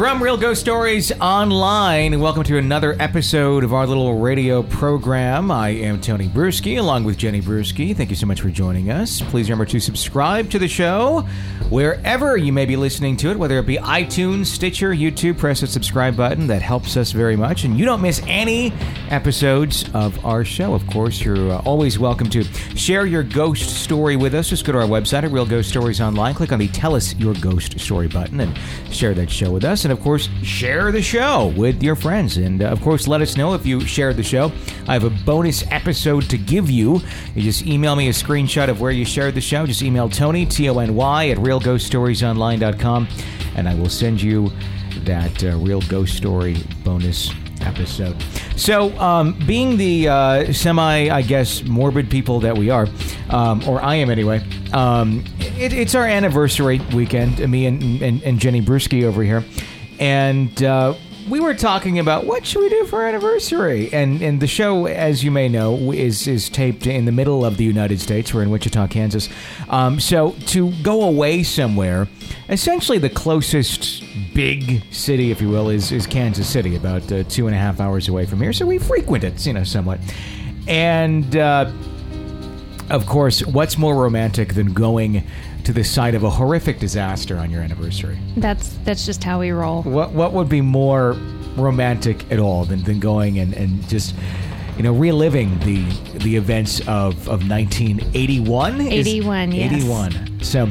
From Real Ghost Stories Online, welcome to another episode of our little radio program. I am Tony Brueski, along with Jenny Brueski. Thank you so much for joining us. Please remember to subscribe to the show wherever you may be listening to it, whether it be iTunes, Stitcher, YouTube. Press the subscribe button. That helps us very much, and you don't miss any episodes of our show. Of course, you're uh, always welcome to share your ghost story with us. Just go to our website at Real Ghost Stories Online, click on the Tell Us Your Ghost Story button, and share that show with us. And of course, share the show with your friends. And uh, of course, let us know if you shared the show. I have a bonus episode to give you. You just email me a screenshot of where you shared the show. Just email Tony, T O N Y, at realghoststoriesonline.com, and I will send you that uh, Real Ghost Story bonus episode. So, um, being the uh, semi, I guess, morbid people that we are, um, or I am anyway, um, it, it's our anniversary weekend, me and, and, and Jenny Brueski over here. And uh, we were talking about what should we do for our anniversary, and and the show, as you may know, is is taped in the middle of the United States. We're in Wichita, Kansas. Um, so to go away somewhere, essentially the closest big city, if you will, is is Kansas City, about uh, two and a half hours away from here. So we frequent it, you know, somewhat, and. Uh, of course, what's more romantic than going to the site of a horrific disaster on your anniversary? That's that's just how we roll. What what would be more romantic at all than, than going and, and just you know reliving the the events of, of 1981 81, yes. 81 so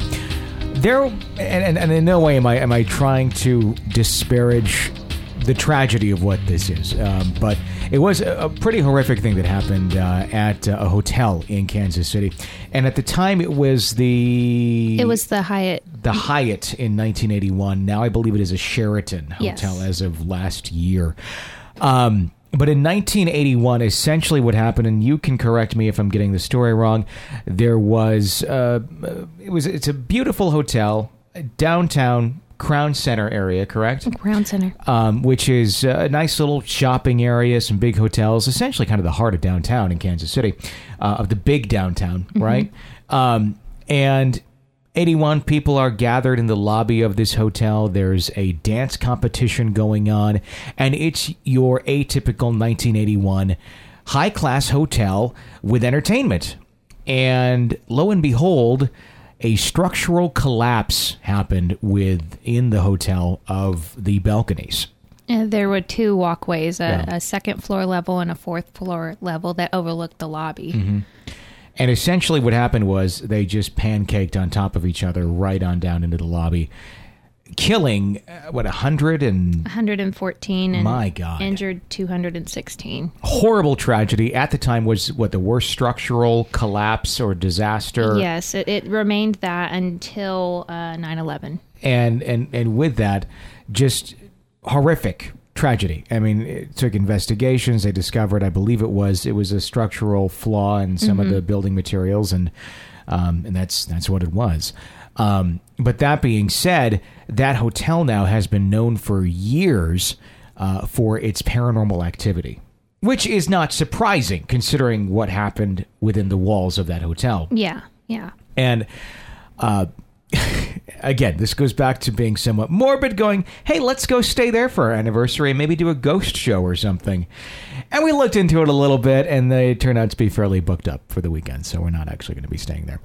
there and, and, and in no way am I am I trying to disparage the tragedy of what this is um, but it was a, a pretty horrific thing that happened uh, at uh, a hotel in Kansas City and at the time it was the It was the Hyatt. the Hyatt in 1981. Now I believe it is a Sheraton Yes. hotel as of last year. Um, but in 1981, essentially what happened, and you can correct me if I'm getting the story wrong. There was uh, it was it's a beautiful hotel downtown Crown Center area, correct? Crown Center. um, which is a nice little shopping area, some big hotels, essentially kind of the heart of downtown in Kansas City, uh, of the big downtown, right? Um, and 81 people are gathered in the lobby of this hotel. There's a dance competition going on, and it's your atypical 1981 high class hotel with entertainment. And lo and behold, a structural collapse happened within the hotel of the balconies. Uh, there were two walkways, a, Yeah. a second floor level and a fourth floor level that overlooked the lobby. Mm-hmm. And essentially, what happened was they just pancaked on top of each other right on down into the lobby, killing uh, what a hundred and 114 and My God. injured 216. horrible tragedy at the time was what the worst structural collapse or disaster. Yes, it, it remained that until uh, 9/11. and and and with that, just horrific tragedy. I mean, it took investigations. They discovered, I believe it was, it was a structural flaw in some of the building materials, and um, and that's that's what it was. Um, but that being said, that hotel now has been known for years uh, for its paranormal activity. Which is not surprising considering what happened within the walls of that hotel. Yeah, yeah. And uh, again, this goes back to being somewhat morbid, going, hey, let's go stay there for our anniversary and maybe do a ghost show or something. And we looked into it a little bit, and they turned out to be fairly booked up for the weekend, so we're not actually going to be staying there.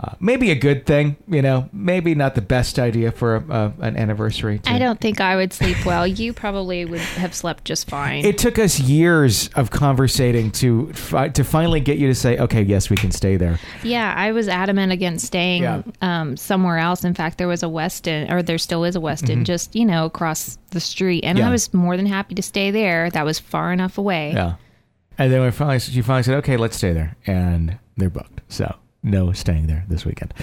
Uh, maybe a good thing, you know, maybe not the best idea for a, uh, an anniversary. to- I don't think I would sleep well. You probably would have slept just fine. It took us years of conversating to fi- to finally get you to say, okay, yes, we can stay there. Yeah, I was adamant against staying Yeah. um, somewhere else. In fact, there was a Westin, or there still is a Westin, just you know across the street, and Mm-hmm. Yeah. I was more than happy to stay there. That was far enough away. Yeah. And then we finally, she finally said, okay, let's stay there. And they're booked. So no staying there this weekend.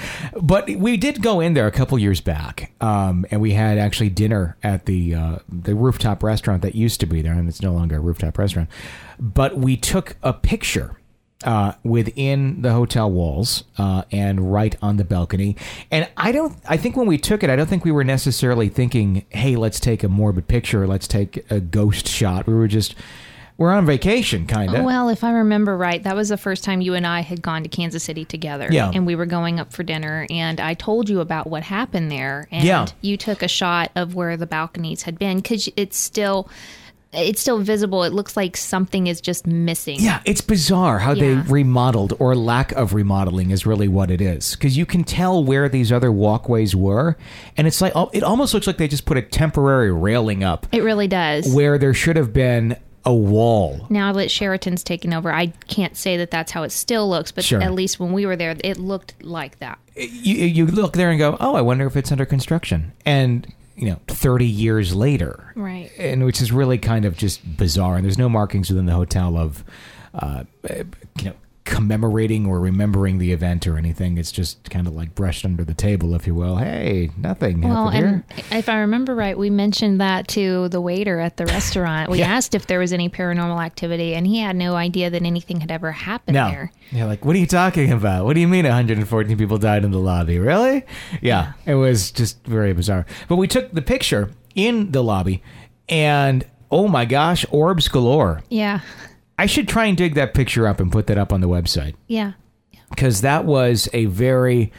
But we did go in there a couple years back. Um, and we had actually dinner at the, uh, the rooftop restaurant that used to be there. And it's no longer a rooftop restaurant. But we took a picture uh, within the hotel walls uh, and right on the balcony. And I don't, I think when we took it, I don't think we were necessarily thinking, hey, let's take a morbid picture, let's take a ghost shot. We were just we're on vacation, kind of. Well, if I remember right, that was the first time you and I had gone to Kansas City together. Yeah. And we were going up for dinner, and I told you about what happened there. And Yeah. you took a shot of where the balconies had been because it's still. It's still visible. It looks like something is just missing. Yeah, it's bizarre how they remodeled or lack of remodeling is really what it is. Because you can tell where these other walkways were, and it's like oh, it almost looks like they just put a temporary railing up It really does. where there should have been a wall. now that Sheraton's taken over, I can't say that that's how it still looks, but Sure. at least when we were there, it looked like that. You, you look there and go, oh, I wonder if it's under construction. And you know, thirty years later, Right. and which is really kind of just bizarre. And there's no markings within the hotel of, uh, you know, commemorating or remembering the event or anything. It's just kind of like brushed under the table, if you will. Hey, nothing Well, happened and here. if I remember right, we mentioned that to the waiter at the restaurant. We Yeah. asked if there was any paranormal activity, and he had no idea that anything had ever happened No. there. Yeah, like, what are you talking about? What do you mean 114 people died in the lobby? Really? Yeah, it was just very bizarre. But we took the picture in the lobby, and oh my gosh, orbs galore. Yeah, I should try and dig that picture up and put that up on the website yeah, because that was a very,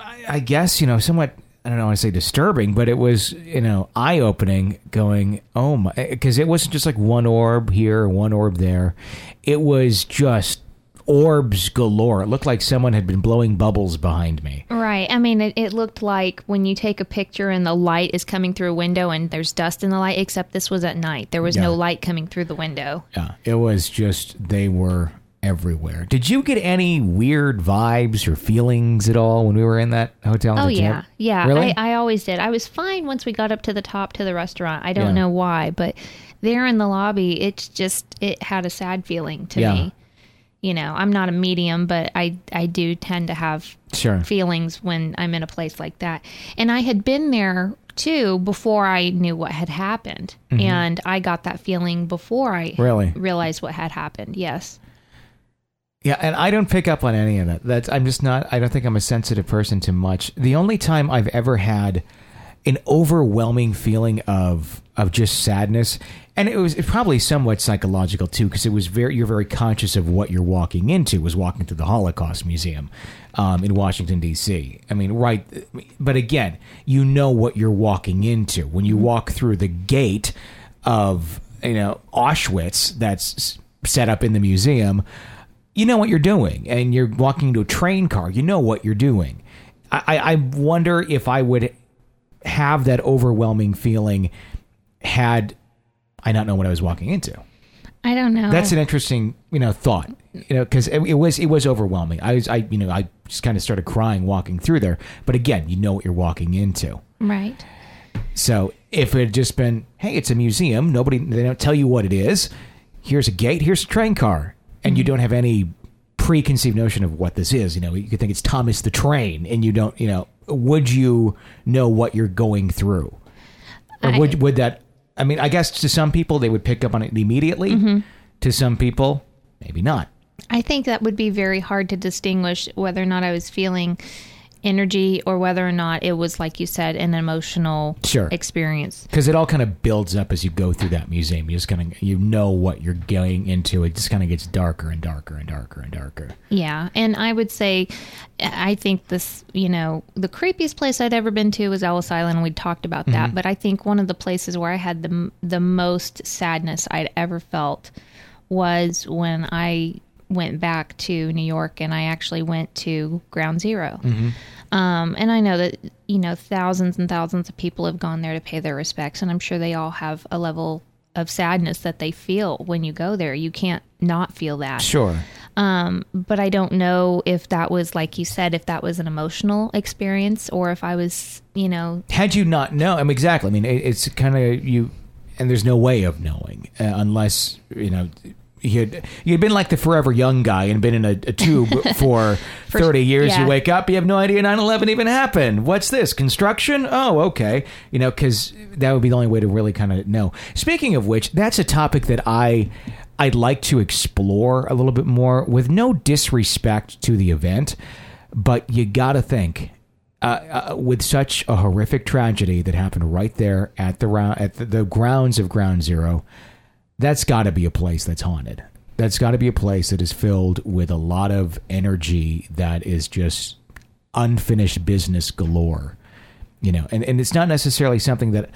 I, I guess, you know, somewhat. I don't know to say disturbing, but it was, you know, eye opening going, oh my, because it wasn't just like one orb here, one orb there. It was just orbs galore. It looked like someone had been blowing bubbles behind me. right. I mean, it, it looked like when you take a picture and the light is coming through a window and there's dust in the light, except this was at night. There was no light coming through the window. Yeah, it was just, they were everywhere. Did you get any weird vibes or feelings at all when we were in that hotel? Oh yeah, camp? yeah. Really? I, I always did. I was fine once we got up to the top to the restaurant. I don't Yeah. know why, but there in the lobby, it's just it had a sad feeling to Yeah. me. You know, I'm not a medium, but I I do tend to have Sure. feelings when I'm in a place like that. And I had been there too before I knew what had happened, and I got that feeling before I Mm-hmm. Really? realized what had happened. Yes. Yeah, and I don't pick up on any of that. That's I'm just not. I don't think I'm a sensitive person to much. The only time I've ever had an overwhelming feeling of of just sadness, and it was probably somewhat psychological too, because it was very you're very conscious of what you're walking into. Was walking to the Holocaust Museum um, in Washington D.C. I mean, right? But again, you know what you're walking into when you walk through the gate of you know Auschwitz that's set up in the museum you know what you're doing and you're walking into a train car you know what you're doing I, I I wonder if i would have that overwhelming feeling had i not known what i was walking into I don't know. that's an interesting you know thought you know because it, it was it was overwhelming i was i you know i just kind of started crying walking through there but again you know what you're walking into right. so if it had just been, hey, it's a museum, nobody they don't tell you what it is. Here's a gate, here's a train car, and you mm-hmm. don't have any preconceived notion of what this is. You know, you could think it's Thomas the Train, and you don't. You know, would you know what you're going through, or I- would would that? I mean, I guess to some people they would pick up on it immediately. Mm-hmm. To some people, maybe not. I think that would be very hard to distinguish whether or not I was feeling energy or whether or not it was, like you said, an emotional Sure. experience. Because it all kind of builds up as you go through that museum. You just kind of you know what you're going into. It just kind of gets darker and darker and darker and darker. Yeah. And I would say, I think this, you know, the creepiest place I'd ever been to was Ellis Island. and We talked about that. Mm-hmm. But I think one of the places where I had the, the most sadness I'd ever felt was when I went back to New York and I actually went to Ground 0 Um, and I know that, you know, thousands and thousands of people have gone there to pay their respects. And I'm sure they all have a level of sadness that they feel when you go there. You can't not feel that Sure. but I don't know if that was like you said, if that was an emotional experience or if I was, you know, had you not know, I mean, exactly. I mean, it, it's kind of you, and there's no way of knowing uh, unless you know you had you'd been like the forever young guy and been in a, a tube for, For- 30 years. yeah. You wake up, you have no idea 9/11 even happened. What's this construction? Oh, okay. You know, because that would be the only way to really kind of know. Speaking of which, that's a topic that I. I'd like to explore a little bit more with no disrespect to the event, but you got to think uh, uh, with such a horrific tragedy that happened right there at the round at the, the grounds of Ground Zero, that's got to be a place that's haunted. That's got to be a place that is filled with a lot of energy that is just unfinished business galore. You know, and, and it's not necessarily something that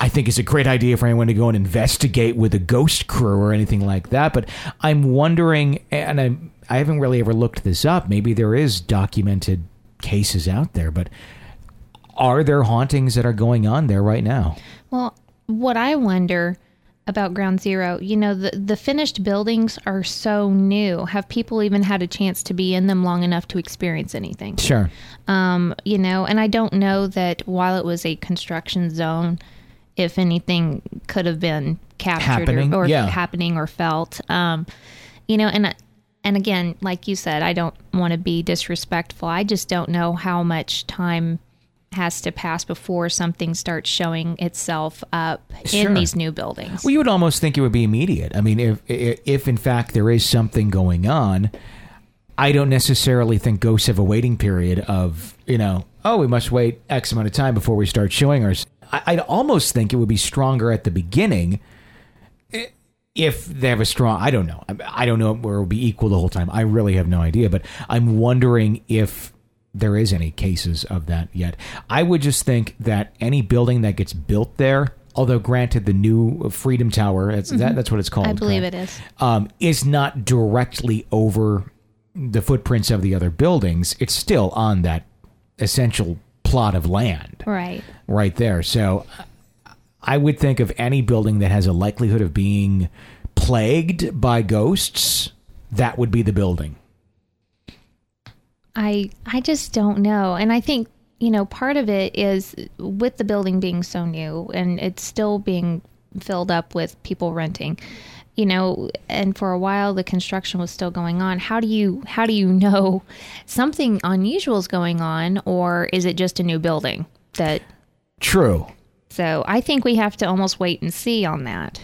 I think is a great idea for anyone to go and investigate with a ghost crew or anything like that. But I'm wondering, and I I haven't really ever looked this up. Maybe there is documented cases out there, but are there hauntings that are going on there right now? Well, what I wonder about Ground Zero, you know, the the finished buildings are so new. Have people even had a chance to be in them long enough to experience anything? Sure. Um, you know, and I don't know that while it was a construction zone, if anything could have been captured Happening, or, or yeah. happening or felt. Um, you know, and and again, like you said, I don't want to be disrespectful. I just don't know how much time has to pass before something starts showing itself up Sure. in these new buildings. Well, you would almost think it would be immediate. I mean, if if in fact there is something going on, I don't necessarily think ghosts have a waiting period of you know, oh, we must wait X amount of time before we start showing ours. I- I'd almost think it would be stronger at the beginning if they have a strong. I don't know. I- I don't know where it will be equal the whole time. I really have no idea. But I'm wondering if there is any cases of that yet. I would just think that any building that gets built there, although granted the new Freedom Tower, that's that, that's what it's called. I believe correct? it is. um, is not directly over the footprints of the other buildings. It's still on that essential plot of land Right. right there. So I would think of any building that has a likelihood of being plagued by ghosts, that would be the building. I I just don't know. And I think, you know, part of it is with the building being so new and it's still being filled up with people renting. You know, and for a while the construction was still going on. How do you how do you know something unusual is going on or is it just a new building that True. so I think we have to almost wait and see on that.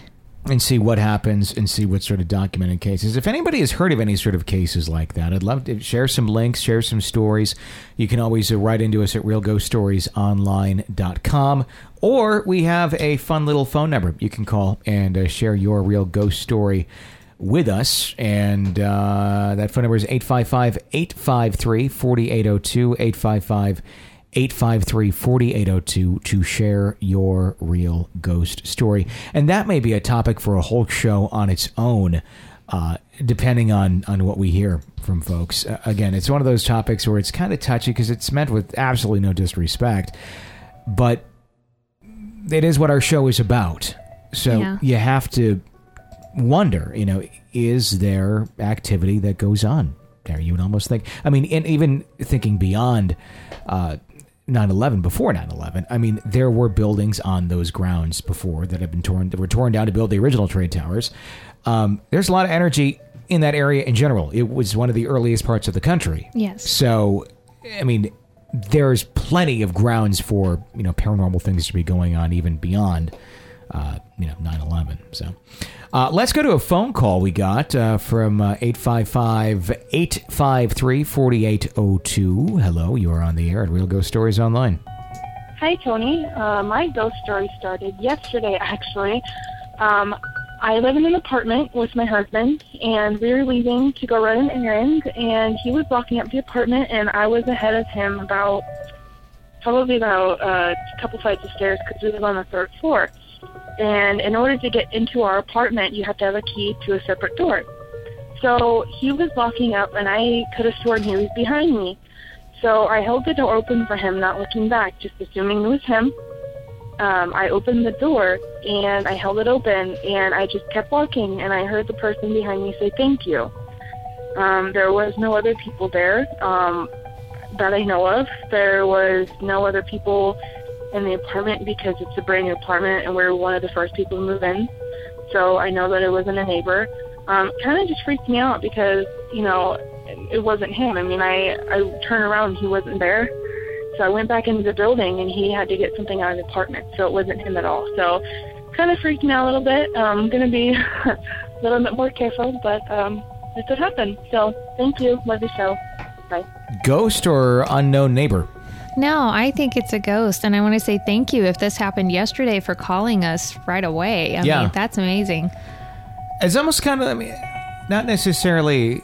And see what happens and see what sort of documented cases. If anybody has heard of any sort of cases like that, I'd love to share some links, share some stories. You can always uh, write into us at realghoststoriesonline.com or we have a fun little phone number you can call and uh, share your real ghost story with us. And uh, that phone number is 855 853 4802 855 853 4802 to share your real ghost story. And that may be a topic for a whole show on its own, uh, depending on, on what we hear from folks. Uh, again, it's one of those topics where it's kind of touchy because it's meant with absolutely no disrespect, but it is what our show is about. So Yeah. you have to wonder, you know, is there activity that goes on there? You would almost think. I mean, and even thinking beyond uh, 9/11, before 9/11, I mean, there were buildings on those grounds before that have been torn, that were torn down to build the original trade towers. Um, there's a lot of energy in that area in general. It was one of the earliest parts of the country. Yes. So, I mean, there's plenty of grounds for you know paranormal things to be going on even beyond uh, you know 9/11. So, uh, let's go to a phone call we got uh, from uh, 855-853-4802. Hello, you are on the air at Real Ghost Stories Online. Hi, Tony. Uh, my ghost story started yesterday, actually. Um, I live in an apartment with my husband, and we were leaving to go run an errand, and he was walking up the apartment, and I was ahead of him about probably about uh, a couple flights of stairs because we live on the third floor. And in order to get into our apartment, you have to have a key to a separate door. So he was walking up, and I could have sworn he was behind me. So I held the door open for him, not looking back, just assuming it was him. Um, I opened the door and I held it open, and I just kept walking, and I heard the person behind me say thank you. Um, there was no other people there um, that I know of. There was no other people in the apartment because it's a brand new apartment, and we're one of the first people to move in. So I know that it wasn't a neighbor. Um, kind of just freaked me out because you know it wasn't him. I mean, I I turned around, he wasn't there. So I went back into the building, and he had to get something out of the apartment. So it wasn't him at all. So kind of freaked me out a little bit. Um, I'm gonna be a little bit more careful, but um, it did happen. So thank you. Love your show. Bye. Ghost or unknown neighbor? No, I think it's a ghost. And I want to say thank you if this happened yesterday for calling us right away. I Yeah. mean, that's amazing. It's almost kind of, I mean, not necessarily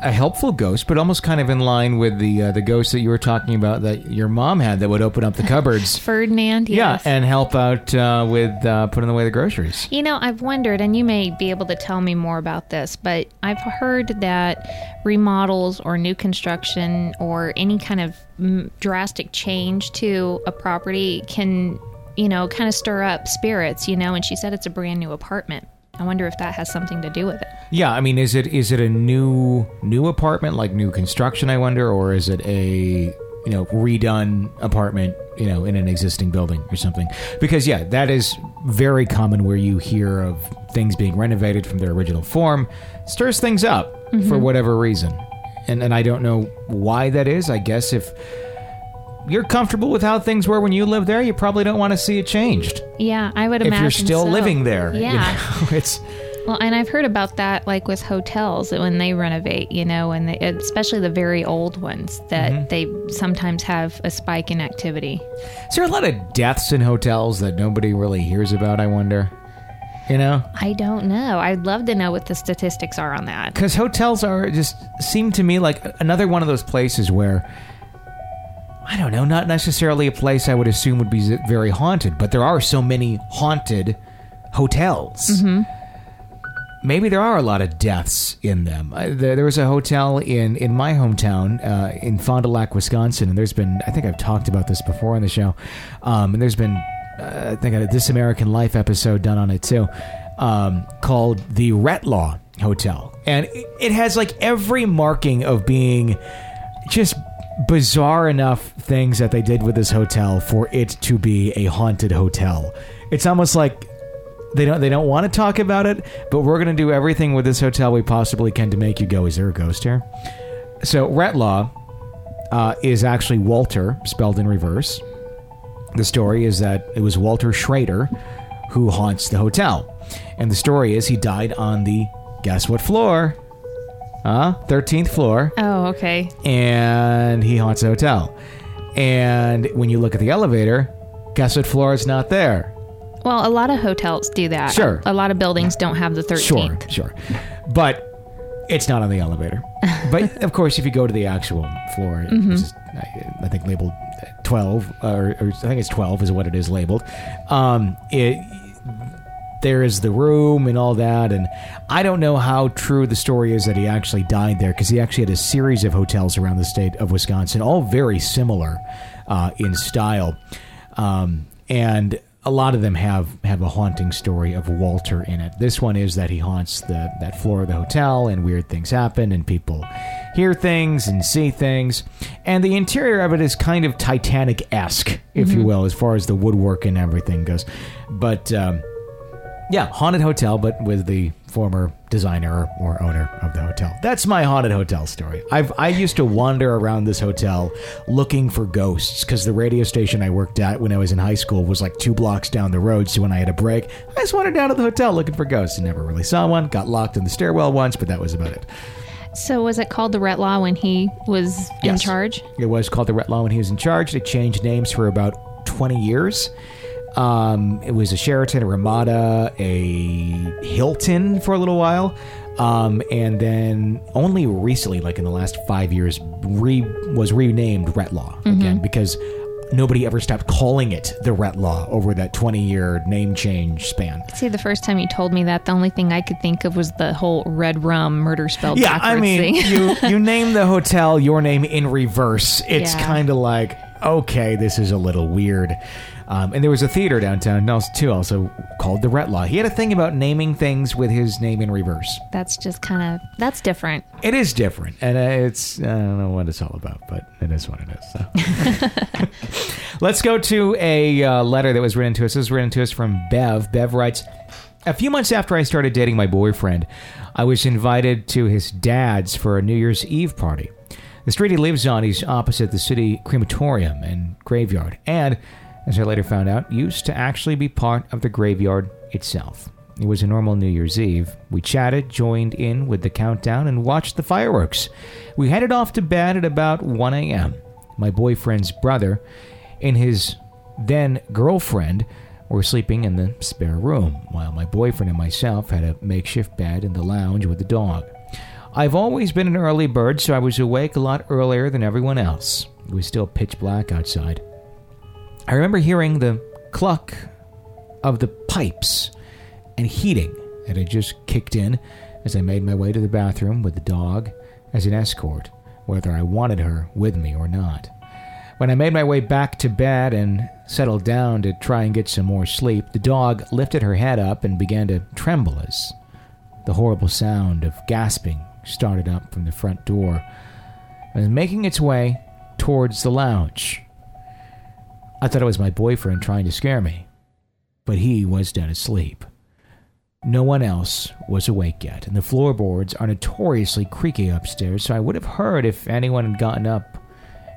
a helpful ghost, but almost kind of in line with the uh, the ghost that you were talking about that your mom had that would open up the cupboards. Ferdinand, Yeah, and help out uh, with uh, putting away the groceries. You know, I've wondered, and you may be able to tell me more about this, but I've heard that remodels or new construction or any kind of mm, drastic change to a property can, you know, kind of stir up spirits, you know, and she said it's a brand new apartment. I wonder if that has something to do with it. Yeah, I mean, is it is it a new new apartment like new construction? I wonder, or is it a you know redone apartment you know in an existing building or something? Because yeah, that is very common where you hear of things being renovated from their original form, stirs things up for mm-hmm. whatever reason, and and I don't know why that is. I guess if you're comfortable with how things were when you lived there, you probably don't want to see it changed. Yeah, I would If imagine you're still so. living there, you Yeah. know? it's Well, and I've heard about that, like with hotels, when they renovate, you know, and they, especially the very old ones, that Mm-hmm. they sometimes have a spike in activity. Is there a lot of deaths in hotels that nobody really hears about? I wonder. You know, I don't know. I'd love to know what the statistics are on that. because hotels are just seem to me like another one of those places where I don't know, not necessarily a place I would assume would be very haunted, but there are so many haunted hotels. Maybe there are a lot of deaths in them. Uh, there, there was a hotel in in my hometown uh, in Fond du Lac, Wisconsin, and there's been I think I've talked about this before on the show, um, and there's been uh, I think a This American Life episode done on it too, um, called the Retlaw Hotel, and it, it has like every marking of being just bizarre enough things that they did with this hotel for it to be a haunted hotel. It's almost like they don't they don't want to talk about it, but we're going to do everything with this hotel we possibly can to make you go. Is there a ghost here? So Retlaw uh, is actually Walter spelled in reverse. The story is that it was Walter Schroeder who haunts the hotel, and the story is he died on the guess what floor? Huh? Thirteenth floor Oh, okay. and he haunts the hotel. And when you look at the elevator, guess what floor is not there? Well, a lot of hotels do that. Sure. A lot of buildings don't have the 13th. Sure, sure. But it's not on the elevator. but of course, if you go to the actual floor, Mm-hmm. which is, I I think labeled 12, or, or I think it's 12 is what it is labeled, um, it, there is the room and all that. And I don't know how true the story is that he actually died there because he actually had a series of hotels around the state of Wisconsin, all very similar uh, in style. Um, and a lot of them have, have a haunting story of Walter in it. This one is that he haunts the that floor of the hotel, and weird things happen, and people hear things and see things. And the interior of it is kind of Titanic esque, if you will, as far as the woodwork and everything goes. But um, yeah, haunted hotel, but with the former designer or owner of the hotel. That's my haunted hotel story. I've I used to wander around this hotel looking for ghosts because the radio station I worked at when I was in high school was like two blocks down the road. So when I had a break, I just wandered down to the hotel looking for ghosts and never really saw one. Got locked in the stairwell once, but that was about it. So was it called the Retlaw when he was in charge? It was called the Retlaw when he was in charge. It changed names for about 20 years. Um, it was a Sheraton, a Ramada, a Hilton for a little while. Um, and then only recently, like in the last five years, re- was renamed Retlaw again because nobody ever stopped calling it the Retlaw over that 20 year name change span. See, the first time you told me that, the only thing I could think of was the whole red rum murder spelled Yeah, I mean, thing. you you name the hotel your name in reverse. It's Yeah. kind of like okay, this is a little weird. Um, and there was a theater downtown, too, also called the Retlaw. He had a thing about naming things with his name in reverse. That's just kind of that's different. It is different, and uh, it's I don't know what it's all about, but it is what it is. So. Let's go to a uh, letter that was written to us. This was written to us from Bev. Bev writes, "A few months after I started dating my boyfriend, I was invited to his dad's for a New Year's Eve party. The street he lives on is opposite the city crematorium and graveyard, and as I later found out, used to actually be part of the graveyard itself." It was a normal New Year's Eve. We chatted, joined in with the countdown, and watched the fireworks. We headed off to bed at about 1 a.m. my boyfriend's brother, and his then girlfriend were sleeping in the spare room, while my boyfriend and myself had a makeshift bed in the lounge with the dog. I've always been an early bird, so I was awake a lot earlier than everyone else. It was still pitch black outside. I remember hearing the cluck of the pipes and heating that had just kicked in as I made my way to the bathroom with the dog as an escort, whether I wanted her with me or not. When I made my way back to bed and settled down to try and get some more sleep, the dog lifted her head up and began to tremble as the horrible sound of gasping started up from the front door and making its way towards the lounge. I thought it was my boyfriend trying to scare me, but he was dead asleep. No one else was awake yet, and the floorboards are notoriously creaky upstairs, so I would have heard if anyone had gotten up,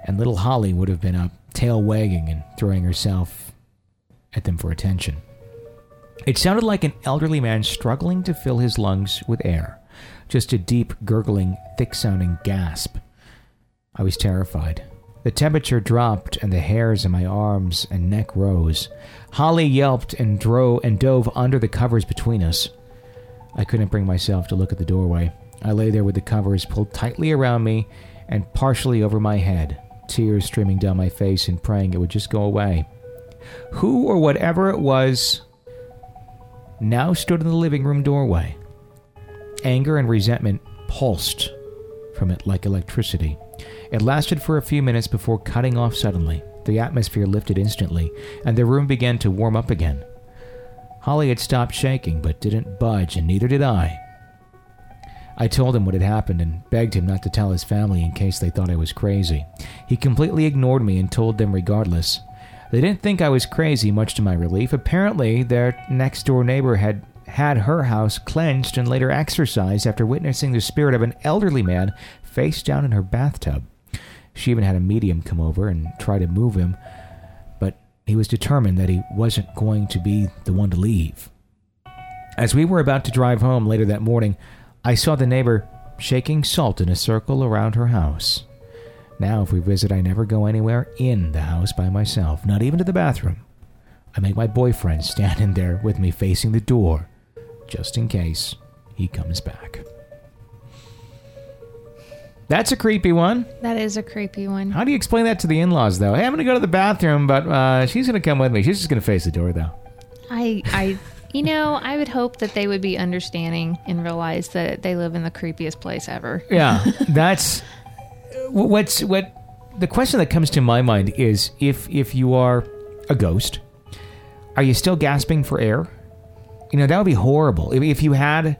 and little Holly would have been up, tail wagging and throwing herself at them for attention. It sounded like an elderly man struggling to fill his lungs with air, just a deep, gurgling, thick sounding gasp. I was terrified. The temperature dropped and the hairs on my arms and neck rose. Holly yelped and drove and dove under the covers between us. I couldn't bring myself to look at the doorway. I lay there with the covers pulled tightly around me and partially over my head, tears streaming down my face and praying it would just go away. Who or whatever it was now stood in the living room doorway. Anger and resentment pulsed from it like electricity. It lasted for a few minutes before cutting off suddenly. The atmosphere lifted instantly, and the room began to warm up again. Holly had stopped shaking, but didn't budge, and neither did I. I told him what had happened and begged him not to tell his family in case they thought I was crazy. He completely ignored me and told them regardless. They didn't think I was crazy, much to my relief. Apparently, their next door neighbor had had her house cleansed and later exorcised after witnessing the spirit of an elderly man face down in her bathtub. She even had a medium come over and try to move him, but he was determined that he wasn't going to be the one to leave. As we were about to drive home later that morning, I saw the neighbor shaking salt in a circle around her house. Now, if we visit, I never go anywhere in the house by myself, not even to the bathroom. I make my boyfriend stand in there with me facing the door, just in case he comes back. That's a creepy one. That is a creepy one. How do you explain that to the in laws, though? Hey, I'm going to go to the bathroom, but uh, she's going to come with me. She's just going to face the door, though. I, I, you know, I would hope that they would be understanding and realize that they live in the creepiest place ever. Yeah, that's what's what. The question that comes to my mind is if if you are a ghost, are you still gasping for air? You know that would be horrible. If, if you had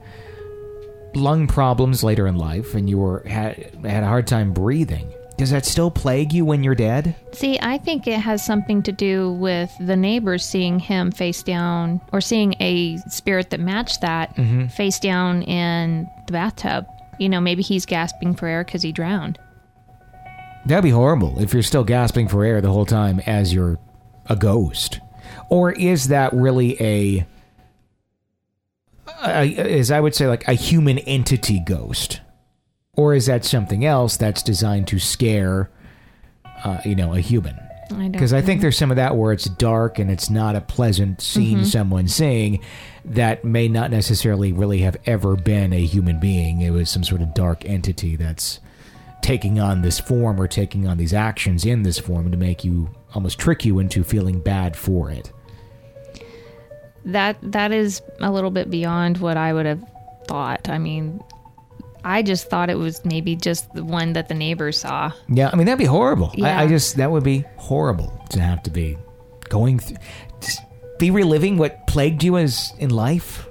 lung problems later in life and you were had had a hard time breathing, does that still plague you when you're dead? See, I think it has something to do with the neighbors seeing him face down or seeing a spirit that matched that mm-hmm. face down in the bathtub. You know, maybe he's gasping for air because he drowned. That'd be horrible if you're still gasping for air the whole time as you're a ghost. Or is that really a as I would say like a human entity ghost? Or is that something else that's designed to scare uh, you know, a human? Because I think there's some of that where it's dark and it's not a pleasant scene someone's seeing that may not necessarily really have ever been a human being. It was some sort of dark entity that's taking on this form or taking on these actions in this form to make you almost trick you into feeling bad for it. That that is a little bit beyond what I would have thought. I mean, I just thought it was maybe just the one that the neighbors saw. Yeah, I mean that'd be horrible. I, I just that would be horrible to have to be going through, just be reliving what plagued you as in life.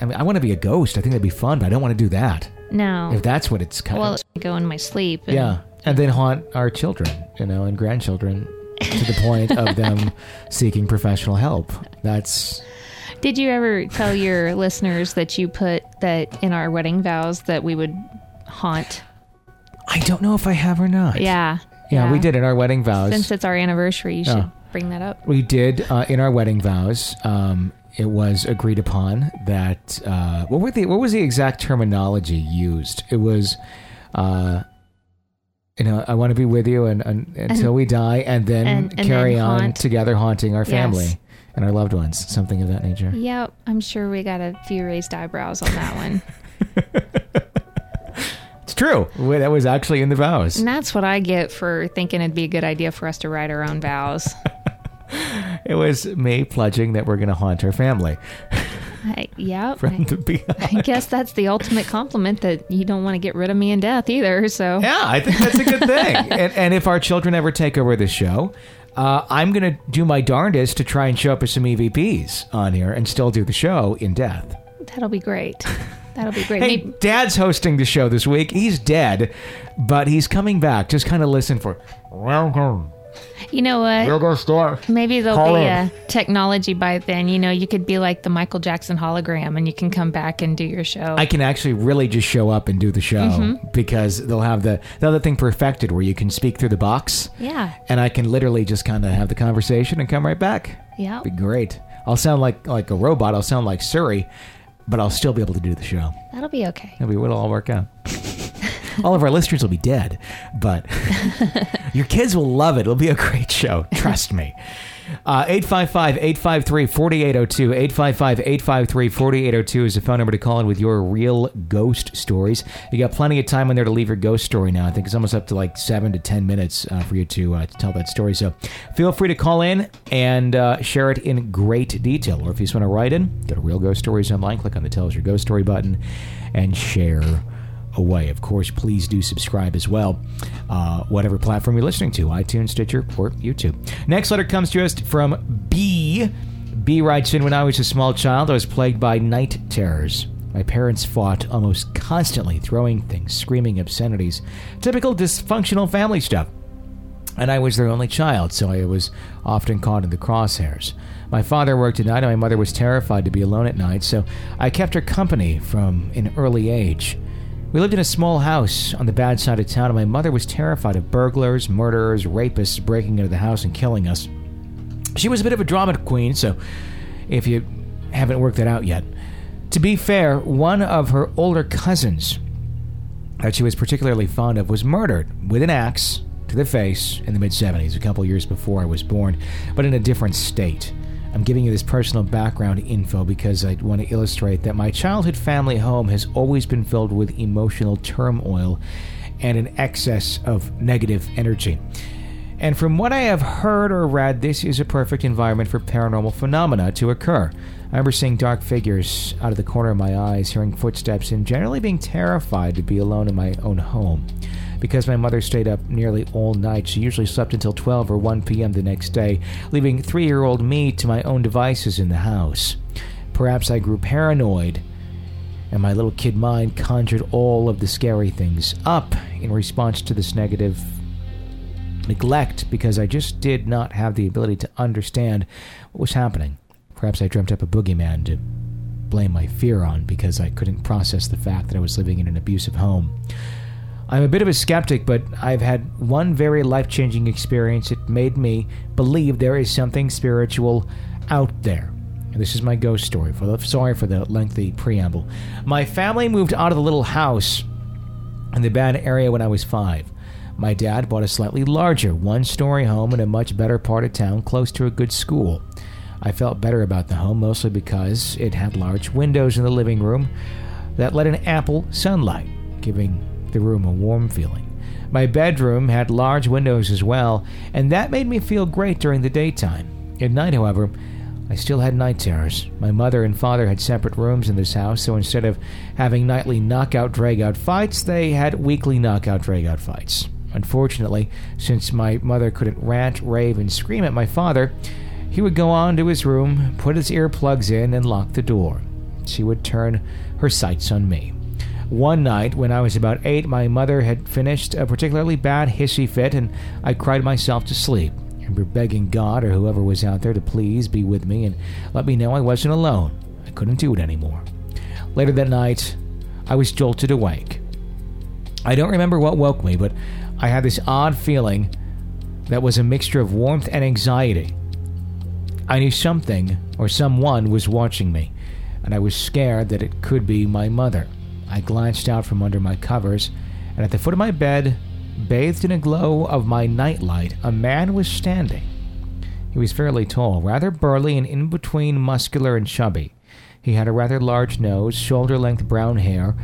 I mean, I want to be a ghost. I think that'd be fun, but I don't want to do that. No. If that's what it's kind well, of I go in my sleep. And yeah, and then haunt our children, you know, and grandchildren to the point of them seeking professional help. That's Did you ever tell your listeners that you put that in our wedding vows that we would haunt? I don't know if I have or not. Yeah. yeah, we did in our wedding vows. Since it's our anniversary, you should Yeah. bring that up. We did uh, in our wedding vows. Um, it was agreed upon that uh, what were the what was the exact terminology used? It was uh, You know, I want to be with you and, and until we die, and then and- and carry then on together, haunting our Yes. family and our loved ones, something of that nature. Yep, I'm sure we got a few raised eyebrows on that one. It's true. Wait, That was actually in the vows. and that's what I get for thinking it'd be a good idea for us to write our own vows. It was me pledging that we're going to haunt our family I, yep. from the beyond. I guess that's the ultimate compliment that you don't want to get rid of me in death either. So Yeah, I think that's a good thing. and, and if our children ever take over the show, uh, I'm going to do my darndest to try and show up as some EVPs on here and still do the show in death. that'll be great. That'll be great. Hey, Maybe- Dad's hosting the show this week. He's dead, but he's coming back. Just kind of listen for. Welcome. You know what? go store. Maybe there'll Call be in. a technology by then. You know, you could be like the Michael Jackson hologram and you can come back and do your show. I can actually really just show up and do the show Mm-hmm. because they'll have the, the other thing perfected where you can speak through the box. yeah. And I can literally just kind of have the conversation and come right back. Yeah. Be great. I'll sound like like a robot. I'll sound like Siri, but I'll still be able to do the show. That'll be okay. It'll, be, it'll all work out. all of our listeners will be dead, but your kids will love it. It'll be a great show. Trust me. Uh, 855-853-4802 855-853-4802 is the phone number to call in with your real ghost stories you got plenty of time on there to leave your ghost story now i think it's almost up to like seven to ten minutes uh, for you to, uh, to tell that story so feel free to call in and uh, share it in great detail or if you just want to write in go to real ghost stories online click on the tell us your ghost story button and share away. Of course, please do subscribe as well, uh, whatever platform you're listening to iTunes, Stitcher, or YouTube. Next letter comes to us from B. B writes in When I was a small child, I was plagued by night terrors. My parents fought almost constantly, throwing things, screaming obscenities. Typical dysfunctional family stuff and I was their only child, so I was often caught in the crosshairs. My father worked at night, and my mother was terrified to be alone at night, so I kept her company from an early age. We lived in a small house on the bad side of town, and my mother was terrified of burglars, murderers, rapists breaking into the house and killing us. She was a bit of a drama queen, so if you haven't worked that out yet. To be fair, one of her older cousins that she was particularly fond of was murdered with an axe to the face in the mid 70s, a couple years before I was born, but in a different state. I'm giving you this personal background info because I want to illustrate that my childhood family home has always been filled with emotional turmoil and an excess of negative energy. And from what I have heard or read, this is a perfect environment for paranormal phenomena to occur. I remember seeing dark figures out of the corner of my eyes, hearing footsteps, and generally being terrified to be alone in my own home. Because my mother stayed up nearly all night, she usually slept until 12 or 1 p.m. the next day, leaving three year old me to my own devices in the house. Perhaps I grew paranoid, and my little kid mind conjured all of the scary things up in response to this negative neglect because I just did not have the ability to understand what was happening. Perhaps I dreamt up a boogeyman to blame my fear on because I couldn't process the fact that I was living in an abusive home. I'm a bit of a skeptic, but I've had one very life changing experience. It made me believe there is something spiritual out there. This is my ghost story. For the, sorry for the lengthy preamble. My family moved out of the little house in the bad area when I was five. My dad bought a slightly larger one story home in a much better part of town close to a good school. I felt better about the home mostly because it had large windows in the living room that let in ample sunlight, giving the room a warm feeling. My bedroom had large windows as well, and that made me feel great during the daytime. At night, however, I still had night terrors. My mother and father had separate rooms in this house, so instead of having nightly knockout dragout fights, they had weekly knockout dragout fights. Unfortunately, since my mother couldn't rant, rave, and scream at my father, he would go on to his room, put his earplugs in, and lock the door. She would turn her sights on me. One night, when I was about eight, my mother had finished a particularly bad hissy fit, and I cried myself to sleep. I remember begging God or whoever was out there to please be with me and let me know I wasn't alone. I couldn't do it anymore. Later that night, I was jolted awake. I don't remember what woke me, but I had this odd feeling that was a mixture of warmth and anxiety. I knew something or someone was watching me, and I was scared that it could be my mother. I glanced out from under my covers, and at the foot of my bed bathed in a glow of my nightlight, a man was standing. He was fairly tall, rather burly, and in between muscular and chubby. He had a rather large nose, shoulder length brown hair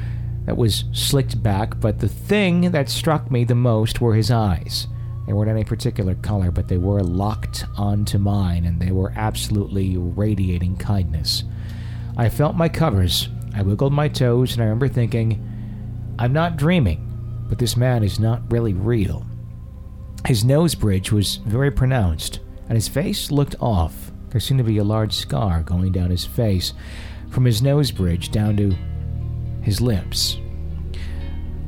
that was slicked back, but the thing that struck me the most were his eyes. They weren't any particular color, but they were locked onto mine, and they were absolutely radiating kindness. I felt my covers. I wiggled my toes, and I remember thinking, I'm not dreaming, but this man is not really real. His nose bridge was very pronounced, and his face looked off. There seemed to be a large scar going down his face, from his nose bridge down to his lips.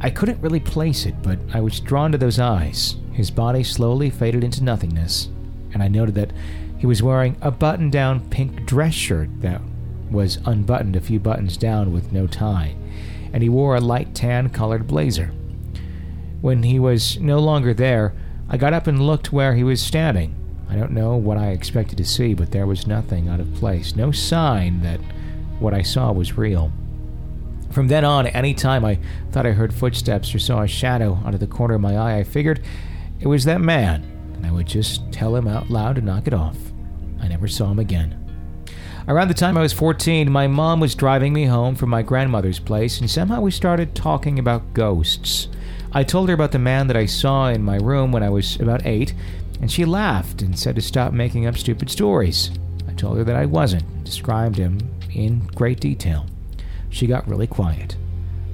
I couldn't really place it, but I was drawn to those eyes. His body slowly faded into nothingness, and I noted that he was wearing a button down pink dress shirt that was unbuttoned a few buttons down with no tie, and he wore a light tan colored blazer. When he was no longer there, I got up and looked where he was standing. I don't know what I expected to see, but there was nothing out of place, no sign that what I saw was real. From then on, any time I thought I heard footsteps or saw a shadow out of the corner of my eye, I figured it was that man, and I would just tell him out loud to knock it off. I never saw him again. Around the time I was 14, my mom was driving me home from my grandmother's place, and somehow we started talking about ghosts. I told her about the man that I saw in my room when I was about eight, and she laughed and said to stop making up stupid stories. I told her that I wasn't, and described him in great detail. She got really quiet.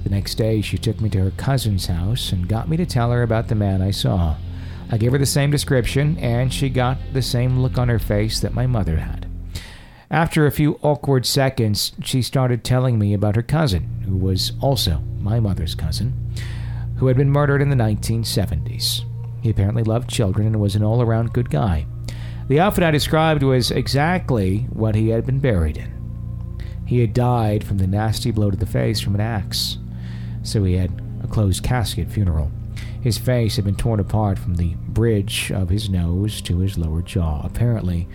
The next day, she took me to her cousin's house and got me to tell her about the man I saw. I gave her the same description, and she got the same look on her face that my mother had. After a few awkward seconds, she started telling me about her cousin, who was also my mother's cousin, who had been murdered in the 1970s. He apparently loved children and was an all around good guy. The outfit I described was exactly what he had been buried in. He had died from the nasty blow to the face from an axe, so he had a closed casket funeral. His face had been torn apart from the bridge of his nose to his lower jaw. Apparently,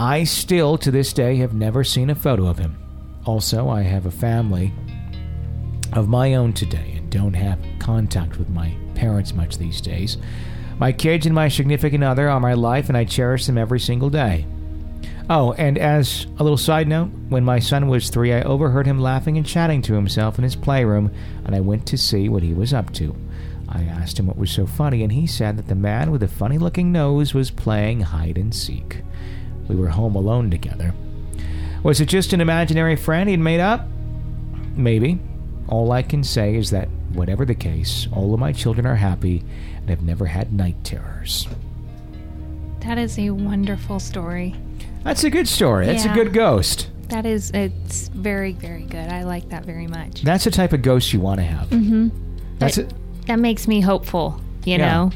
I still, to this day, have never seen a photo of him. Also, I have a family of my own today and don't have contact with my parents much these days. My kids and my significant other are my life, and I cherish them every single day. Oh, and as a little side note, when my son was three, I overheard him laughing and chatting to himself in his playroom, and I went to see what he was up to. I asked him what was so funny, and he said that the man with the funny looking nose was playing hide and seek. We were home alone together. Was it just an imaginary friend he'd made up? Maybe. All I can say is that, whatever the case, all of my children are happy and have never had night terrors. That is a wonderful story. That's a good story. That's a good ghost. That is, it's very, very good. I like that very much. That's the type of ghost you want to have. Mm-hmm. That's It- it. That makes me hopeful, you Yeah. know?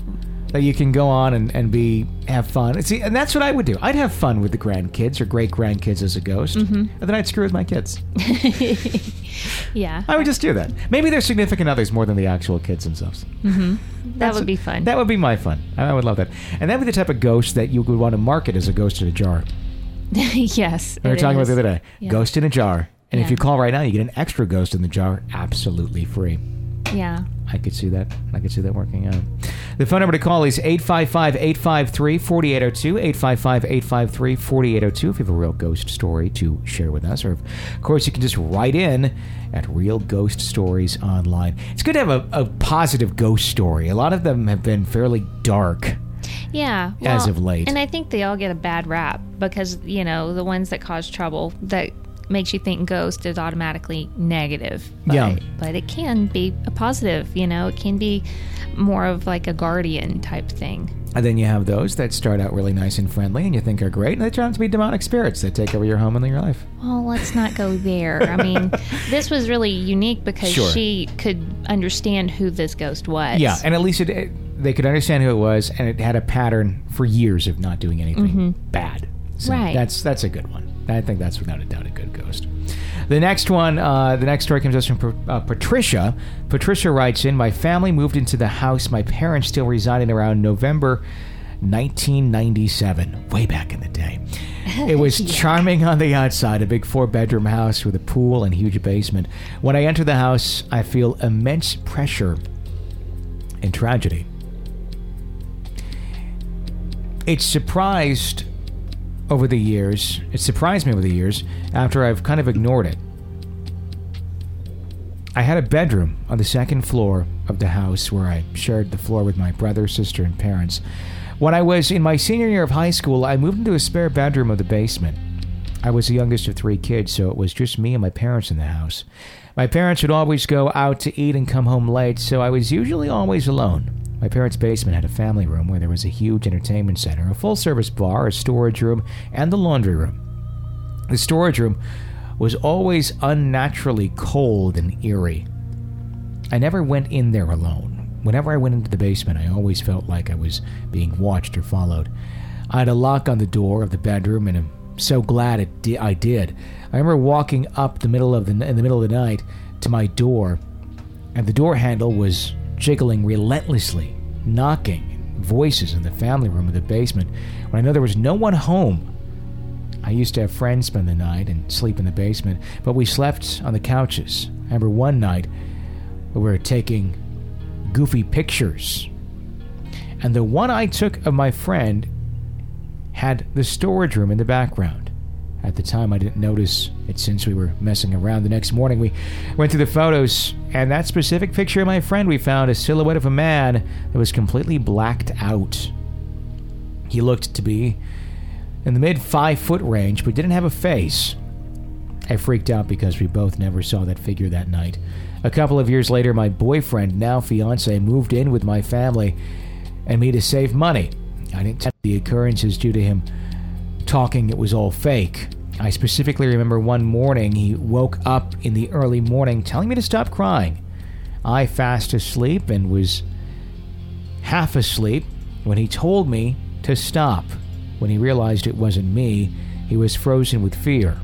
That you can go on and, and be have fun. See, and that's what I would do. I'd have fun with the grandkids or great grandkids as a ghost, Mm-hmm. and then I'd screw with my kids. Yeah. I would just do that. Maybe their significant others more than the actual kids themselves. that That's- would be fun. That would be my fun. I would love that. And that'd be the type of ghost that you would want to market as a ghost in a jar. yes. We were talking about the other day. Yeah. Ghost in a jar. And if you call right now, you get an extra ghost in the jar absolutely free. Yeah. I could see that. I could see that working out. The phone number to call is 855 853 4802. 855 853 4802 if you have a real ghost story to share with us. Or, of course, you can just write in at Real Ghost Stories Online. It's good to have a, a positive ghost story. A lot of them have been fairly dark. Yeah. As of late. And I think they all get a bad rap because, you know, the ones that cause trouble that makes you think ghost is automatically negative. But, Yeah. But it can be a positive, you know, it can be more of like a guardian type thing. And then you have those that start out really nice and friendly and you think are great, and they turn out to be demonic spirits that take over your home and your life. Well, let's not go there. I mean, this was really unique because Sure. she could understand who this ghost was. Yeah, and at least it, it, they could understand who it was, and it had a pattern for years of not doing anything mm-hmm. bad. So Right. That's that's a good one. I think that's without a doubt a good ghost. The next one, uh, the next story comes us from uh, Patricia. Patricia writes in: My family moved into the house my parents still resided around November 1997, way back in the day. It was charming on the outside, a big four bedroom house with a pool and huge basement. When I enter the house, I feel immense pressure and tragedy. It surprised over the years, it surprised me over the years after I've kind of ignored it. I had a bedroom on the second floor of the house where I shared the floor with my brother, sister, and parents. When I was in my senior year of high school, I moved into a spare bedroom of the basement. I was the youngest of three kids, so it was just me and my parents in the house. My parents would always go out to eat and come home late, so I was usually always alone. My parents' basement had a family room where there was a huge entertainment center, a full service bar, a storage room, and the laundry room. The storage room was always unnaturally cold and eerie. I never went in there alone. Whenever I went into the basement, I always felt like I was being watched or followed. I had a lock on the door of the bedroom, and I'm so glad it di- I did. I remember walking up the middle of the in the middle of the night to my door, and the door handle was jiggling relentlessly, knocking. Voices in the family room of the basement when I know there was no one home. I used to have friends spend the night and sleep in the basement, but we slept on the couches. I remember one night we were taking goofy pictures, and the one I took of my friend had the storage room in the background. At the time, I didn't notice it since we were messing around. The next morning, we went through the photos, and that specific picture of my friend, we found a silhouette of a man that was completely blacked out. He looked to be in the mid five foot range, but didn't have a face. I freaked out because we both never saw that figure that night. A couple of years later, my boyfriend, now fiance, moved in with my family and me to save money. I didn't tell the occurrences due to him talking it was all fake. I specifically remember one morning he woke up in the early morning telling me to stop crying. I fast asleep and was half asleep when he told me to stop. When he realized it wasn't me, he was frozen with fear.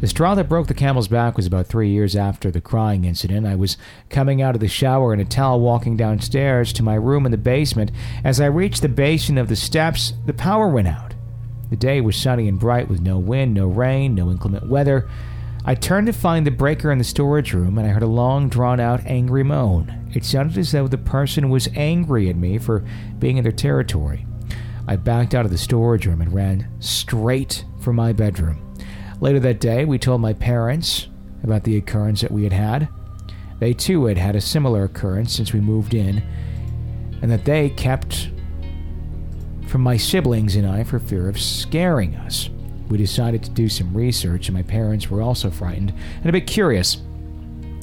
The straw that broke the camel's back was about three years after the crying incident. I was coming out of the shower in a towel walking downstairs to my room in the basement. As I reached the basin of the steps, the power went out. The day was sunny and bright with no wind, no rain, no inclement weather. I turned to find the breaker in the storage room and I heard a long drawn out angry moan. It sounded as though the person was angry at me for being in their territory. I backed out of the storage room and ran straight for my bedroom. Later that day, we told my parents about the occurrence that we had had. They too had had a similar occurrence since we moved in, and that they kept from my siblings and I for fear of scaring us. We decided to do some research, and my parents were also frightened and a bit curious.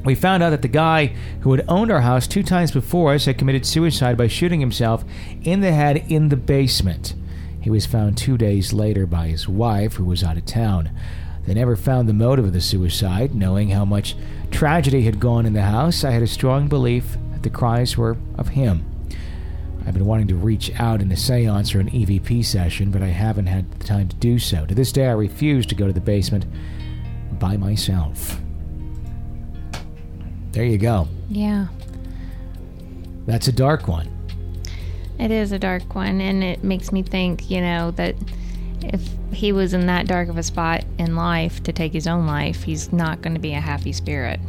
We found out that the guy who had owned our house two times before us had committed suicide by shooting himself in the head in the basement. He was found two days later by his wife, who was out of town. They never found the motive of the suicide. Knowing how much tragedy had gone in the house, I had a strong belief that the cries were of him. I've been wanting to reach out in a seance or an EVP session, but I haven't had the time to do so. To this day, I refuse to go to the basement by myself. There you go. Yeah. That's a dark one. It is a dark one, and it makes me think, you know, that if he was in that dark of a spot in life to take his own life, he's not going to be a happy spirit.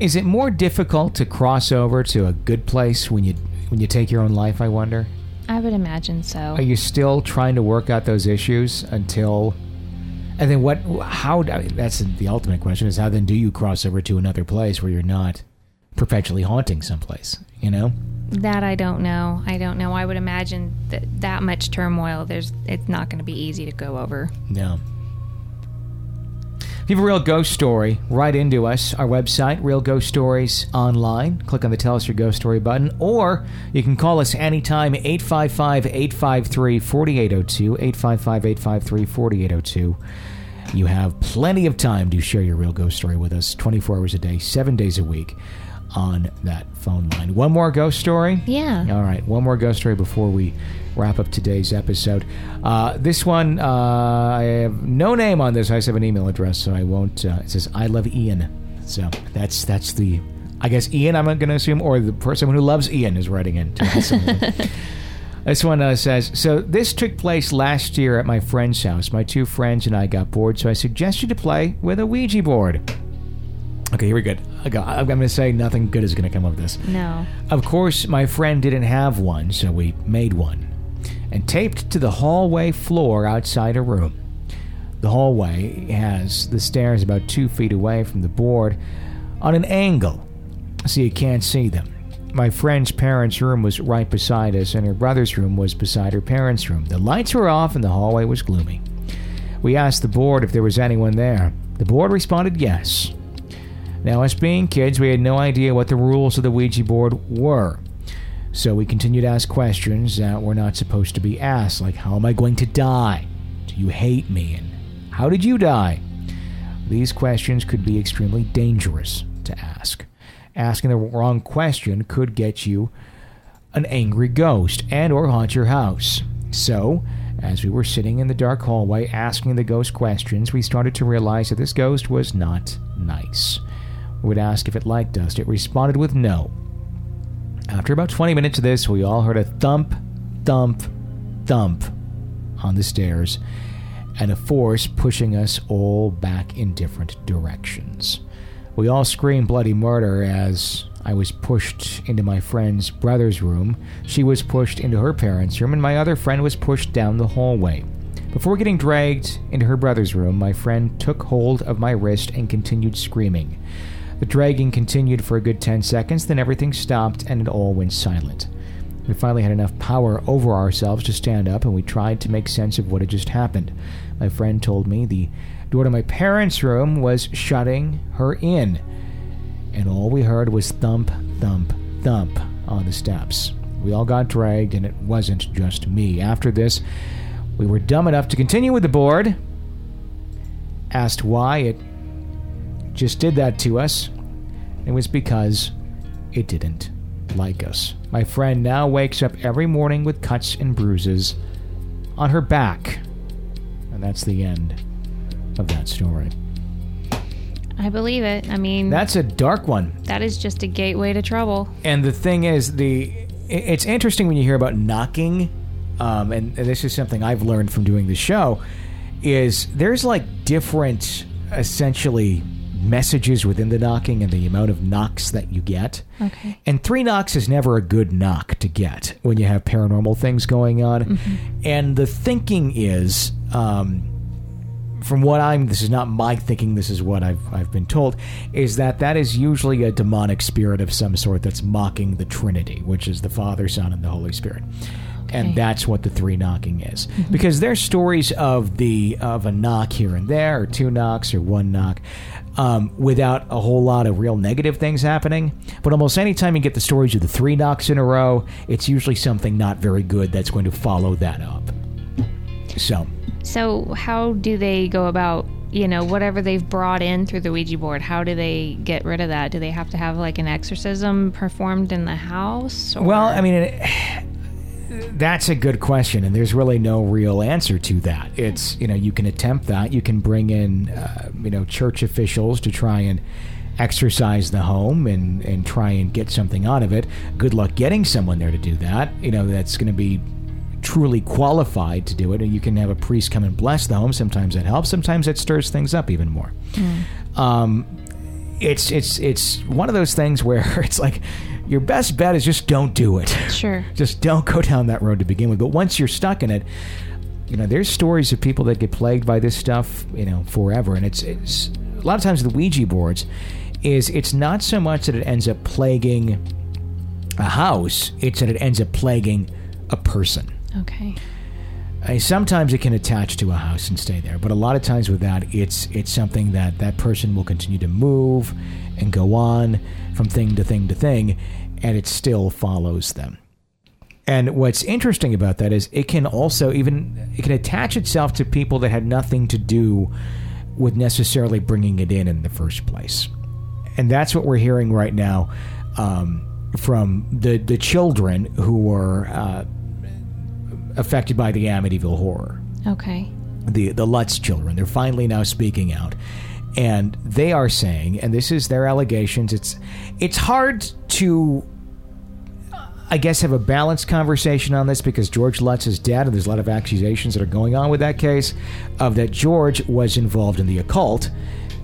Is it more difficult to cross over to a good place when you when you take your own life, I wonder? I would imagine so. Are you still trying to work out those issues until and then what how I mean, that's the ultimate question is how then do you cross over to another place where you're not perpetually haunting someplace, you know? That I don't know. I don't know. I would imagine that that much turmoil, there's it's not going to be easy to go over. No. If you have a real ghost story, write into us. Our website, Real Ghost Stories Online. Click on the Tell Us Your Ghost Story button, or you can call us anytime, 855 853 4802. 855 853 4802. You have plenty of time to share your real ghost story with us 24 hours a day, seven days a week on that phone line. One more ghost story? Yeah. All right, one more ghost story before we wrap up today's episode. Uh, this one, uh, I have no name on this. I just have an email address, so I won't. Uh, it says, I love Ian. So that's that's the. I guess Ian, I'm going to assume, or the person who loves Ian is writing in. This one uh, says So, this took place last year at my friend's house. My two friends and I got bored, so I suggested to play with a Ouija board. Okay, here we go. I got- I'm going to say nothing good is going to come of this. No. Of course, my friend didn't have one, so we made one and taped to the hallway floor outside a room. The hallway has the stairs about two feet away from the board on an angle, so you can't see them. My friend's parents' room was right beside us, and her brother's room was beside her parents' room. The lights were off, and the hallway was gloomy. We asked the board if there was anyone there. The board responded yes. Now, us being kids, we had no idea what the rules of the Ouija board were. So we continued to ask questions that were not supposed to be asked, like, How am I going to die? Do you hate me? And how did you die? These questions could be extremely dangerous to ask. Asking the wrong question could get you an angry ghost and or haunt your house. So, as we were sitting in the dark hallway asking the ghost questions, we started to realize that this ghost was not nice. Would ask if it liked us. It responded with no. After about 20 minutes of this, we all heard a thump, thump, thump on the stairs and a force pushing us all back in different directions. We all screamed bloody murder as I was pushed into my friend's brother's room. She was pushed into her parents' room, and my other friend was pushed down the hallway. Before getting dragged into her brother's room, my friend took hold of my wrist and continued screaming. The dragging continued for a good 10 seconds, then everything stopped and it all went silent. We finally had enough power over ourselves to stand up and we tried to make sense of what had just happened. My friend told me the door to my parents' room was shutting her in, and all we heard was thump, thump, thump on the steps. We all got dragged, and it wasn't just me. After this, we were dumb enough to continue with the board. Asked why it just did that to us. It was because it didn't like us. My friend now wakes up every morning with cuts and bruises on her back. And that's the end of that story. I believe it. I mean, That's a dark one. that is just a gateway to trouble. And the thing is, the it's interesting when you hear about knocking, um, and, and this is something I've learned from doing the show, is there's like different, essentially, messages within the knocking and the amount of knocks that you get. Okay. And three knocks is never a good knock to get when you have paranormal things going on. And the thinking is, um, from what I'm, this is not my thinking. This is what I've I've been told, is that that is usually a demonic spirit of some sort that's mocking the Trinity, which is the Father, Son, and the Holy Spirit. And Okay. that's what the three knocking is, because there's stories of the of a knock here and there, or two knocks, or one knock, um, without a whole lot of real negative things happening. But almost anytime you get the stories of the three knocks in a row, it's usually something not very good that's going to follow that up. So, So, how do they go about, you know, whatever they've brought in through the Ouija board? How do they get rid of that? Do they have to have like an exorcism performed in the house? Or? Well, I mean, that's a good question, and there's really no real answer to that. It's you know you can attempt that. You can bring in uh, you know church officials to try and exorcise the home and and try and get something out of it. Good luck getting someone there to do that. You know that's going to be truly qualified to do it. And you can have a priest come and bless the home. Sometimes that helps. Sometimes it stirs things up even more. Um, it's it's it's one of those things where it's like your best bet is just don't do it. Sure. just don't go down that road to begin with. But once you're stuck in it, you know, there's stories of people that get plagued by this stuff, you know, forever. And it's it's a lot of times the Ouija boards is it's not so much that it ends up plaguing a house; it's that it ends up plaguing a person. Okay. Sometimes it can attach to a house and stay there, but a lot of times with that, it's it's something that that person will continue to move and go on from thing to thing to thing, and it still follows them. And what's interesting about that is it can also even it can attach itself to people that had nothing to do with necessarily bringing it in in the first place, and that's what we're hearing right now um, from the the children who were. Uh, affected by the Amityville horror. Okay. The the Lutz children, they're finally now speaking out. And they are saying, and this is their allegations, it's it's hard to I guess have a balanced conversation on this because George Lutz is dead and there's a lot of accusations that are going on with that case of that George was involved in the occult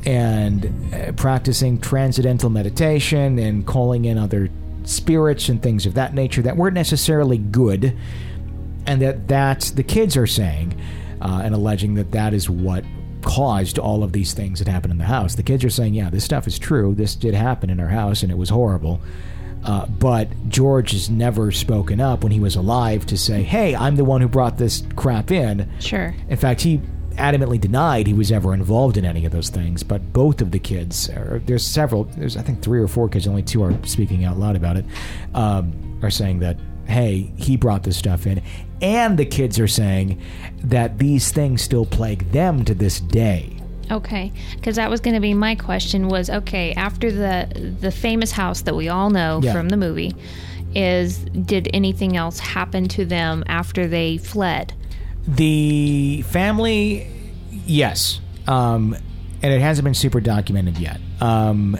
and uh, practicing transcendental meditation and calling in other spirits and things of that nature that weren't necessarily good, and that that's the kids are saying uh, and alleging that that is what caused all of these things that happened in the house. The kids are saying, yeah, this stuff is true. This did happen in our house, and it was horrible. Uh, but George has never spoken up when he was alive to say, hey, I'm the one who brought this crap in. Sure. In fact, he adamantly denied he was ever involved in any of those things. But both of the kids, or there's several, there's I think three or four kids, only two are speaking out loud about it, um, are saying that hey, he brought this stuff in, and the kids are saying that these things still plague them to this day. Okay, because that was going to be my question. Was okay after the the famous house that we all know Yeah. from the movie. Is did anything else happen to them after they fled? The family, yes, um, and it hasn't been super documented yet. Um,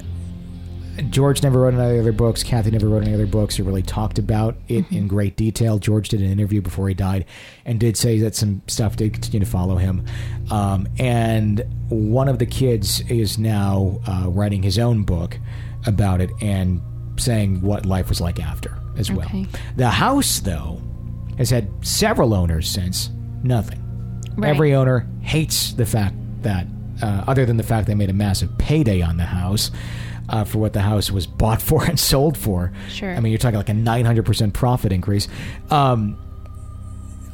George never wrote any other books. Kathy never wrote any other books or really talked about it in great detail. George did an interview before he died and did say that some stuff did continue to follow him. Um, and one of the kids is now uh, writing his own book about it and saying what life was like after as well. Okay. The house, though, has had several owners since. Nothing. Right. Every owner hates the fact that, uh, other than the fact they made a massive payday on the house uh, for what the house was bought for and sold for. Sure. I mean, you're talking like a 900% profit increase. Um,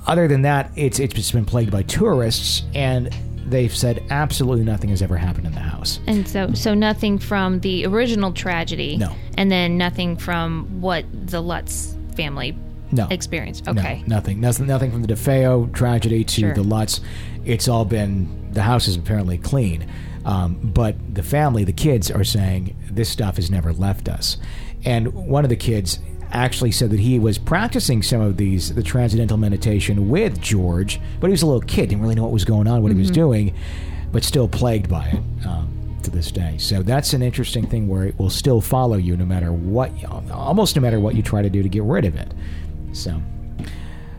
other than that, it's it's just been plagued by tourists, and they've said absolutely nothing has ever happened in the house. And so, so nothing from the original tragedy. No. And then nothing from what the Lutz family No. experienced. No, Okay. nothing. Nothing. Nothing from the DeFeo tragedy to Sure. the Lutz. It's all been. The house is apparently clean, um, but the family, the kids, are saying this stuff has never left us. And one of the kids actually said that he was practicing some of these, the transcendental meditation with George, but he was a little kid, didn't really know what was going on, what he was doing, but still plagued by it. Um, to this day, so that's an interesting thing where it will still follow you no matter what, almost no matter what you try to do to get rid of it. So,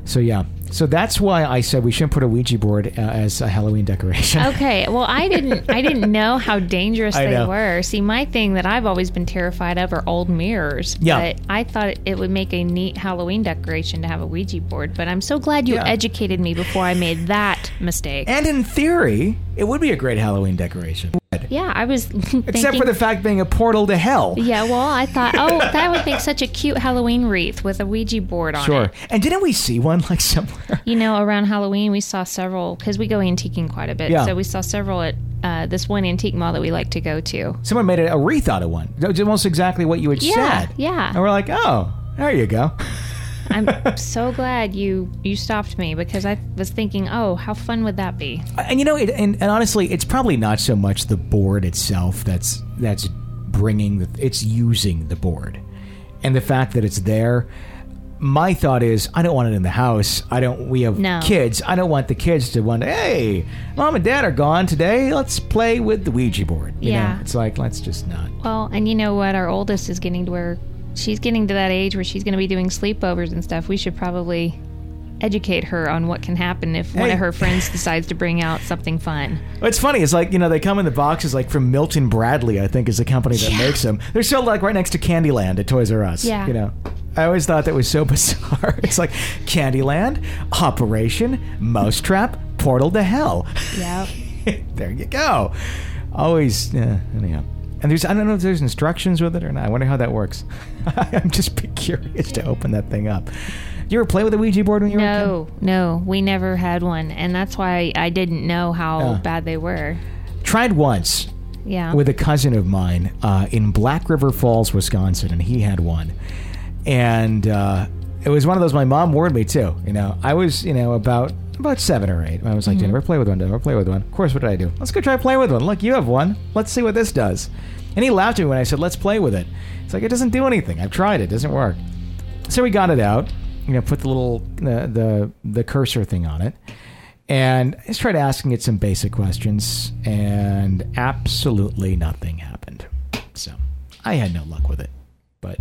so yeah. So that's why I said we shouldn't put a Ouija board uh, as a Halloween decoration. Okay, well, I didn't, I didn't know how dangerous I they know. were. See, my thing that I've always been terrified of are old mirrors. Yeah. But I thought it would make a neat Halloween decoration to have a Ouija board. But I'm so glad you Yeah. educated me before I made that mistake. And in theory, it would be a great Halloween decoration. yeah, I was thinking. Except for the fact being a portal to hell. Yeah, well, I thought, oh, that would make such a cute Halloween wreath with a Ouija board on it. Sure. it. And didn't we see one like somewhere? You know, around Halloween, we saw several because we go antiquing quite a bit. Yeah. So we saw several at uh, this one antique mall that we like to go to. Someone made a, a wreath out of one. It was almost exactly what you had Yeah, said. yeah. And we're like, oh, there you go. I'm so glad you you stopped me because I was thinking, oh, how fun would that be? And you know, it, and, and honestly, it's probably not so much the board itself that's that's bringing the, it's using the board, and the fact that it's there. My thought is, I don't want it in the house. I don't. We have No. kids. I don't want the kids to wonder, hey, mom and dad are gone today. Let's play with the Ouija board. You Yeah. know, it's like let's just not. Well, and you know what? Our oldest is getting to where she's getting to that age where she's going to be doing sleepovers and stuff. We should probably educate her on what can happen if one of her friends decides to bring out something fun. It's funny. It's like you know they come in the boxes like from Milton Bradley, I think is the company that Yeah. makes them. They're still like right next to Candyland at Toys R Us. Yeah. You know, I always thought that was so bizarre. It's like Candyland, Operation Mousetrap, Portal to Hell. Yep. there you go. Always. Yeah. Anyhow. And there's I don't know if there's instructions with it or not. I wonder how that works. I'm just curious to open that thing up. You ever play with a Ouija board when you were a kid? No, no, we never had one, and that's why I didn't know how Yeah. bad they were. Tried once. Yeah. with a cousin of mine uh, in Black River Falls, Wisconsin, and he had one. And uh, it was one of those my mom warned me too. You know, I was you know about about seven or eight. I was like, Do you never play with one, never play with one. Of course, what did I do? Let's go try playing with one. Look, you have one. Let's see what this does. And he laughed at me when I said, let's play with it. It's like it doesn't do anything. I've tried it. It doesn't work. So we got it out. You know, put the little the the, the cursor thing on it. And I just tried asking it some basic questions, and absolutely nothing happened. So I had no luck with it. But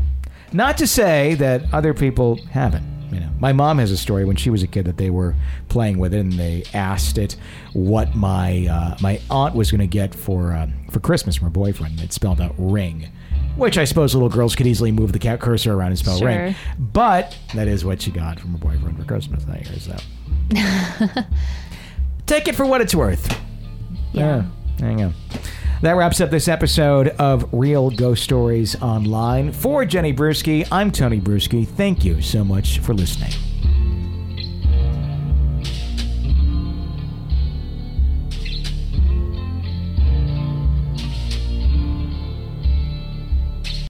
not to say that other people haven't. You know, my mom has a story when she was a kid that they were playing with it, and they asked it what my uh, my aunt was going to get for uh, for Christmas from her boyfriend. It spelled out ring, which I suppose little girls could easily move the cat cursor around and spell Sure. ring. But that is what she got from her boyfriend for Christmas that year. So take it for what it's worth. Yeah. There you go. That wraps up this episode of Real Ghost Stories Online. For Jenny Brueski, I'm Tony Brueski. Thank you so much for listening.